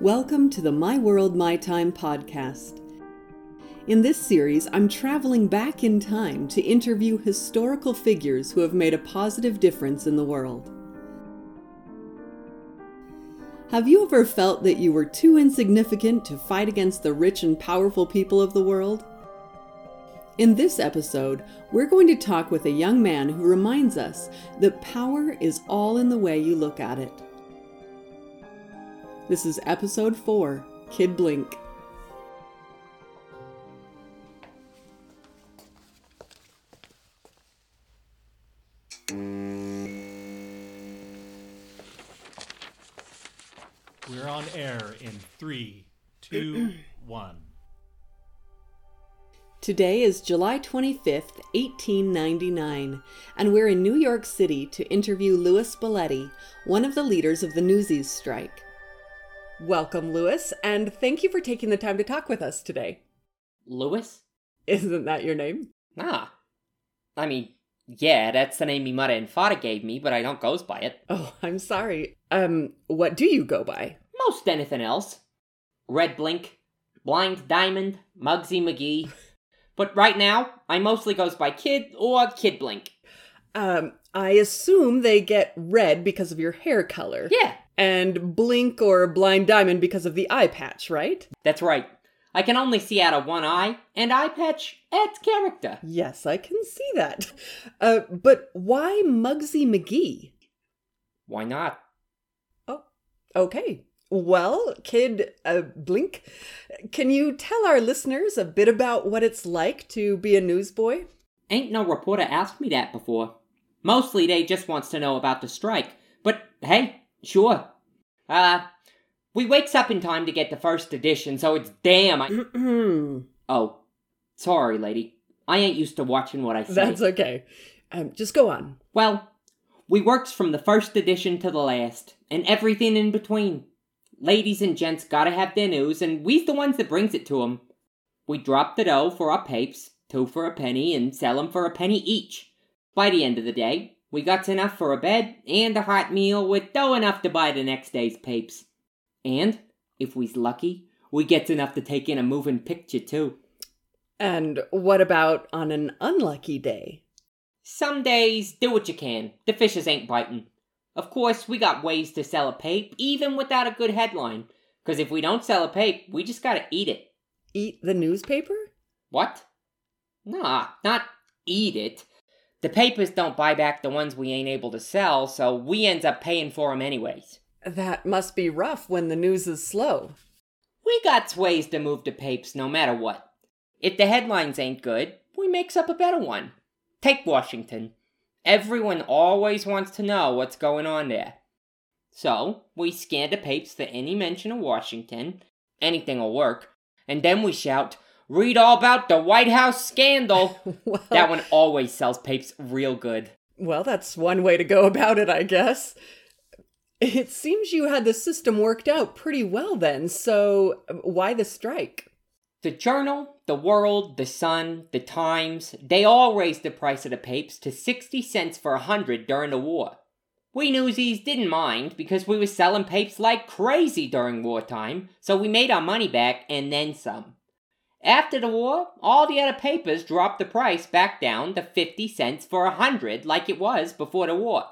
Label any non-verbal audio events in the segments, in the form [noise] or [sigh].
Welcome to the My World, My Time podcast. In this series, I'm traveling back in time to interview historical figures who have made a positive difference in the world. Have you ever felt that you were too insignificant to fight against the rich and powerful people of the world? In this episode, we're going to talk with a young man who reminds us that power is all in the way you look at it. This is episode 4 Kid Blink. We're on air in three, two, [clears throat] one. Today is July 25th, 1899, and we're in New York City to interview Louis Baletti, one of the leaders of the Newsies strike. Welcome, Lewis, and thank you for taking the time to talk with us today. Lewis? Isn't that your name? Ah. I mean, yeah, that's the name my mother and father gave me, but I don't goes by it. Oh, I'm sorry. Um, what do you go by? Most anything else. Red Blink, Blind Diamond, Mugsy McGee. [laughs] But right now, I mostly goes by Kid or Kid Blink. Um, I assume they get red because of your hair color. Yeah, And blink or blind diamond because of the eye patch, right? that's right. I can only see out of one eye, and eye patch adds character. Yes, I can see that. Uh, but why Muggsy McGee? Why not? Oh, okay. Well, kid, uh, Blink, can you tell our listeners a bit about what it's like to be a newsboy? Ain't no reporter asked me that before. Mostly they just wants to know about the strike. But hey, sure. Uh, we wakes up in time to get the first edition, so it's damn I- [clears throat] Oh, sorry, lady. I ain't used to watching what I say. That's okay. Um, just go on. Well, we works from the first edition to the last, and everything in between. Ladies and gents gotta have their news, and we's the ones that brings it to 'em. We drop the dough for our papes, two for a penny, and sell 'em for a penny each. By the end of the day, we got enough for a bed and a hot meal with dough enough to buy the next day's papes. And, if we's lucky, we gets enough to take in a moving picture too. And what about on an unlucky day? Some days, do what you can. The fishes ain't biting. Of course, we got ways to sell a pape, even without a good headline. Cause if we don't sell a pape, we just gotta eat it. Eat the newspaper? What? Nah, not eat it. The papers don't buy back the ones we ain't able to sell, so we ends up paying for 'em anyways. That must be rough when the news is slow. We got ways to move the papes no matter what. If the headlines ain't good, we makes up a better one. Take Washington. Everyone always wants to know what's going on there. So, we scan the papes for any mention of Washington, anything'll work, and then we shout, Read all about the White House scandal! [laughs] well, that one always sells papes real good. Well, that's one way to go about it, I guess. It seems you had the system worked out pretty well then, so why the strike? The Journal, the World, the Sun, the Times, they all raised the price of the papes to 60 cents for a hundred during the war. We newsies didn't mind because we was selling papes like crazy during wartime, so we made our money back and then some. After the war, all the other papers dropped the price back down to 50 cents for a hundred like it was before the war.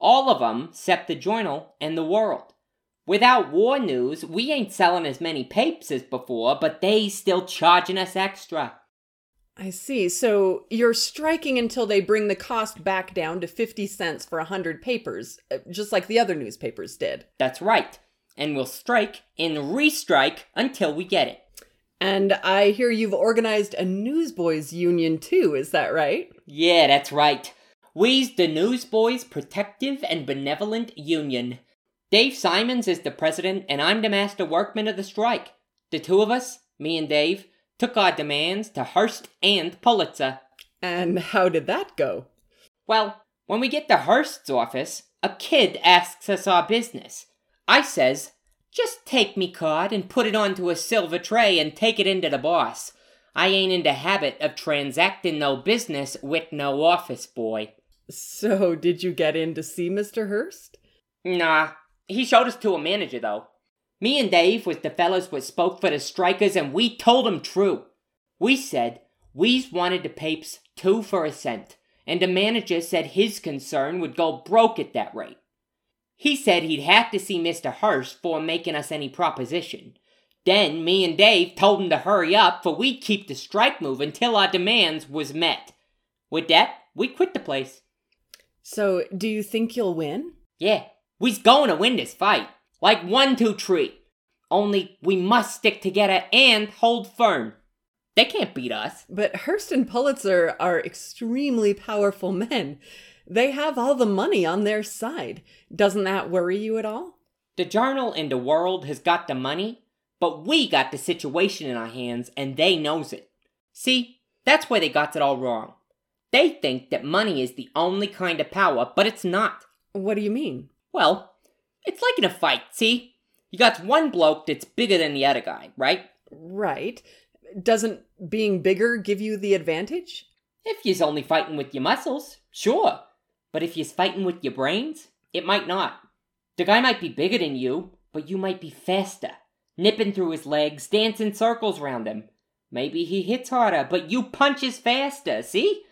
All of 'em except the Journal and the World. Without war news, we ain't selling as many papes as before, but they still charging us extra. I see. So you're striking until they bring the cost back down to 50 cents for a 100 papers, uh, just like the other newspapers did. That's right. And we'll strike and restrike until we get it. And I hear you've organized a newsboys union too, is that right? Yeah, that's right. We's the Newsboys Protective and Benevolent Union. Dave Simons is the president, and I'm the master workman of the strike. The two of us, me and Dave, took our demands to Hearst and Pulitzer. And how did that go? Well, when we get to Hearst's office, a kid asks us our business. I says, just take me card and put it onto a silver tray and take it into the boss. I ain't in the habit of transacting no business with no office boy. So, did you get in to see Mr. Hearst? Nah, he showed us to a manager though. Me and Dave was the fellas what spoke for the strikers, and we told 'em true. We said we's wanted the papes two for a cent, and the manager said his concern would go broke at that rate. He said he'd have to see Mr. Hearst for making us any proposition. Then me and Dave told him to hurry up, for we'd keep the strike moving till our demands was met. With that, we quit the place. So, do you think you'll win? Yeah, we's going to win this fight. Like one, two, three. Only we must stick together and hold firm. They can't beat us. But Hearst and Pulitzer are extremely powerful men. They have all the money on their side. Doesn't that worry you at all? The journal and the world has got the money, but we got the situation in our hands and they knows it. See, that's where they got it all wrong. They think that money is the only kind of power, but it's not. What do you mean? Well, it's like in a fight, see? You got one bloke that's bigger than the other guy, right? Right. Doesn't being bigger give you the advantage? If you's only fighting with your muscles, sure. But if you's fighting with your brains, it might not. The guy might be bigger than you, but you might be faster, nipping through his legs, dancing circles round him. Maybe he hits harder, but you punches faster, see?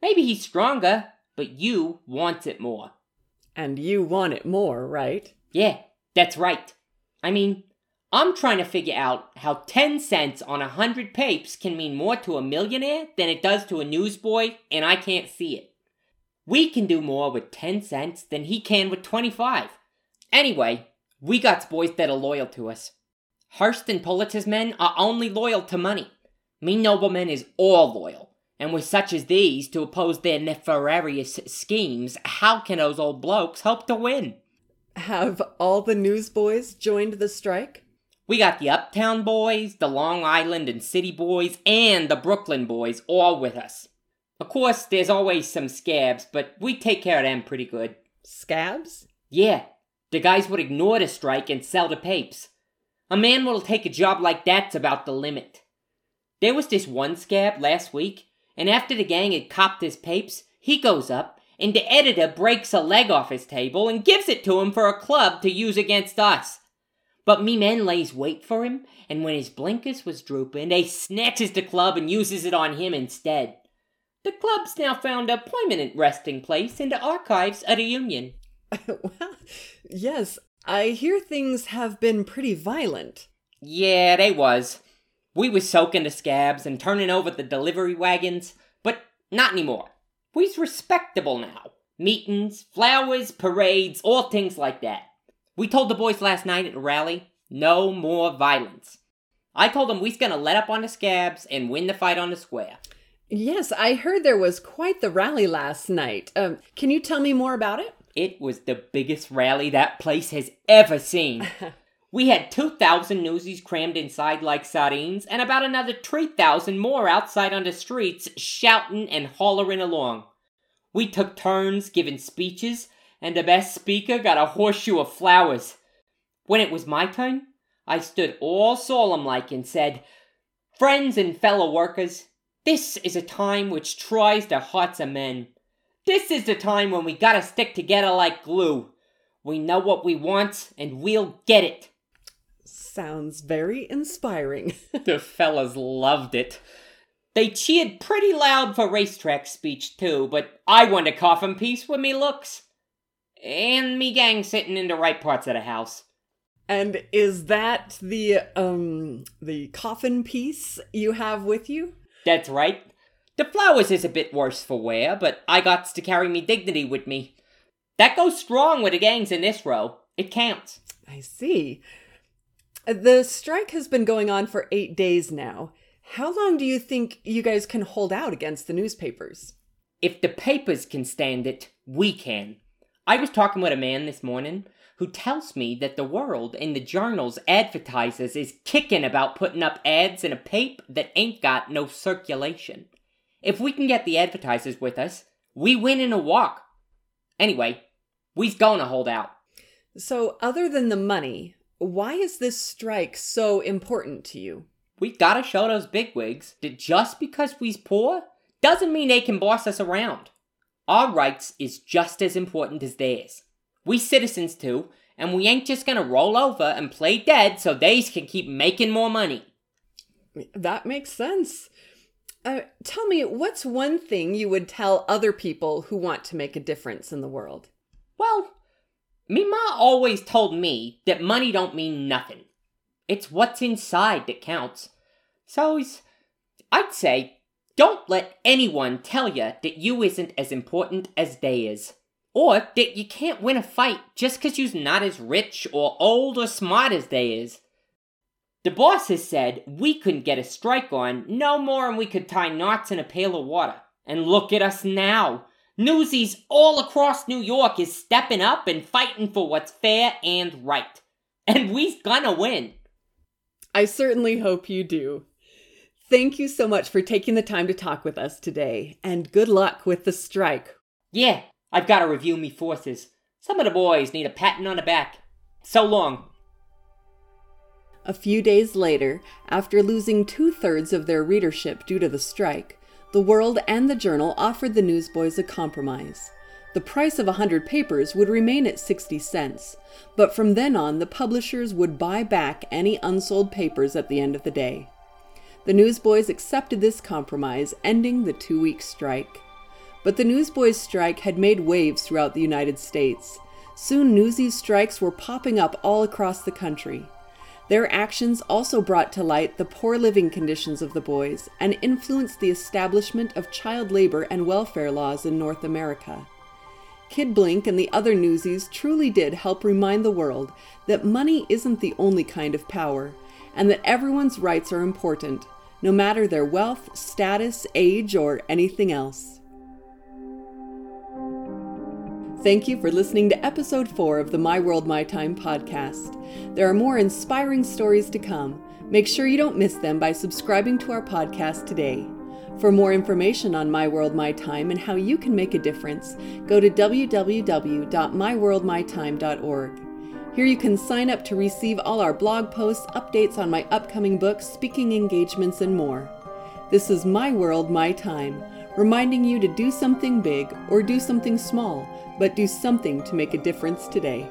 Maybe he's stronger, but you want it more. And you want it more, right? Yeah, that's right. I mean, I'm trying to figure out how 10 cents on a 100 papes can mean more to a millionaire than it does to a newsboy, and I can't see it. We can do more with 10 cents than he can with 25. Anyway, we got boys that are loyal to us. Hearst and Pulitzer's men are only loyal to money. Me noblemen is all loyal. And with such as these to oppose their nefarious schemes, how can those old blokes hope to win? Have all the newsboys joined the strike? We got the Uptown boys, the Long Island and City boys, and the Brooklyn boys all with us. Of course, there's always some scabs, but we take care of them pretty good. Scabs? Yeah, the guys would ignore the strike and sell the papes. A man will take a job like that's about the limit. There was this one scab last week, and after the gang had copped his papes, he goes up, and the editor breaks a leg off his table and gives it to him for a club to use against us. But me men lays wait for him, and when his blinkers was drooping, they snatches the club and uses it on him instead. The club's now found a permanent resting place in the archives of the Union. [laughs] well, yes, I hear things have been pretty violent. Yeah, they was. We was soaking the scabs and turning over the delivery wagons, but not anymore. We's respectable now. Meetings, flowers, parades, all things like that. We told the boys last night at the rally, no more violence. I told them we's gonna let up on the scabs and win the fight on the square. Yes, I heard there was quite the rally last night. Um, can you tell me more about it? It was the biggest rally that place has ever seen. [laughs] we had 2,000 newsies crammed inside like sardines, and about another 3,000 more outside on the streets shouting and hollering along. We took turns giving speeches, and the best speaker got a horseshoe of flowers. When it was my turn, I stood all solemn like and said, Friends and fellow workers, this is a time which tries the hearts of men. This is the time when we gotta stick together like glue. We know what we want, and we'll get it. Sounds very inspiring. [laughs] the fellas loved it. They cheered pretty loud for racetrack speech too, but I won a coffin piece with me looks. And me gang sitting in the right parts of the house. And is that the um the coffin piece you have with you? That's right. The flowers is a bit worse for wear, but I got to carry me dignity with me. That goes strong with the gangs in this row. It counts. I see. The strike has been going on for eight days now. How long do you think you guys can hold out against the newspapers? If the papers can stand it, we can. I was talking with a man this morning who tells me that the world and the journals advertisers is kicking about putting up ads in a paper that ain't got no circulation. If we can get the advertisers with us, we win in a walk. Anyway, we's gonna hold out. So, other than the money, why is this strike so important to you? We gotta show those bigwigs that just because we's poor doesn't mean they can boss us around. Our rights is just as important as theirs. We citizens too, and we ain't just gonna roll over and play dead so they can keep making more money. That makes sense. Uh, tell me, what's one thing you would tell other people who want to make a difference in the world? Well, me ma always told me that money don't mean nothing. It's what's inside that counts. So I'd say don't let anyone tell you that you isn't as important as they is. Or that you can't win a fight just cause you's not as rich or old or smart as they is. The boss has said we couldn't get a strike on no more than we could tie knots in a pail of water. And look at us now. Newsies all across New York is stepping up and fighting for what's fair and right. And we's gonna win. I certainly hope you do. Thank you so much for taking the time to talk with us today, and good luck with the strike. Yeah, I've got to review me forces. Some of the boys need a patting on the back. So long. A few days later, after losing two thirds of their readership due to the strike, the World and the Journal offered the newsboys a compromise. The price of a hundred papers would remain at 60 cents, but from then on the publishers would buy back any unsold papers at the end of the day. The newsboys accepted this compromise, ending the two week strike. But the newsboys' strike had made waves throughout the United States. Soon newsies' strikes were popping up all across the country. Their actions also brought to light the poor living conditions of the boys and influenced the establishment of child labor and welfare laws in North America. Kid Blink and the other newsies truly did help remind the world that money isn't the only kind of power, and that everyone's rights are important, no matter their wealth, status, age, or anything else. Thank you for listening to episode 4 of the My World My Time podcast. There are more inspiring stories to come. Make sure you don't miss them by subscribing to our podcast today. For more information on My World My Time and how you can make a difference, go to www.myworldmytime.org. Here you can sign up to receive all our blog posts, updates on my upcoming books, speaking engagements, and more. This is My World, My Time, reminding you to do something big or do something small, but do something to make a difference today.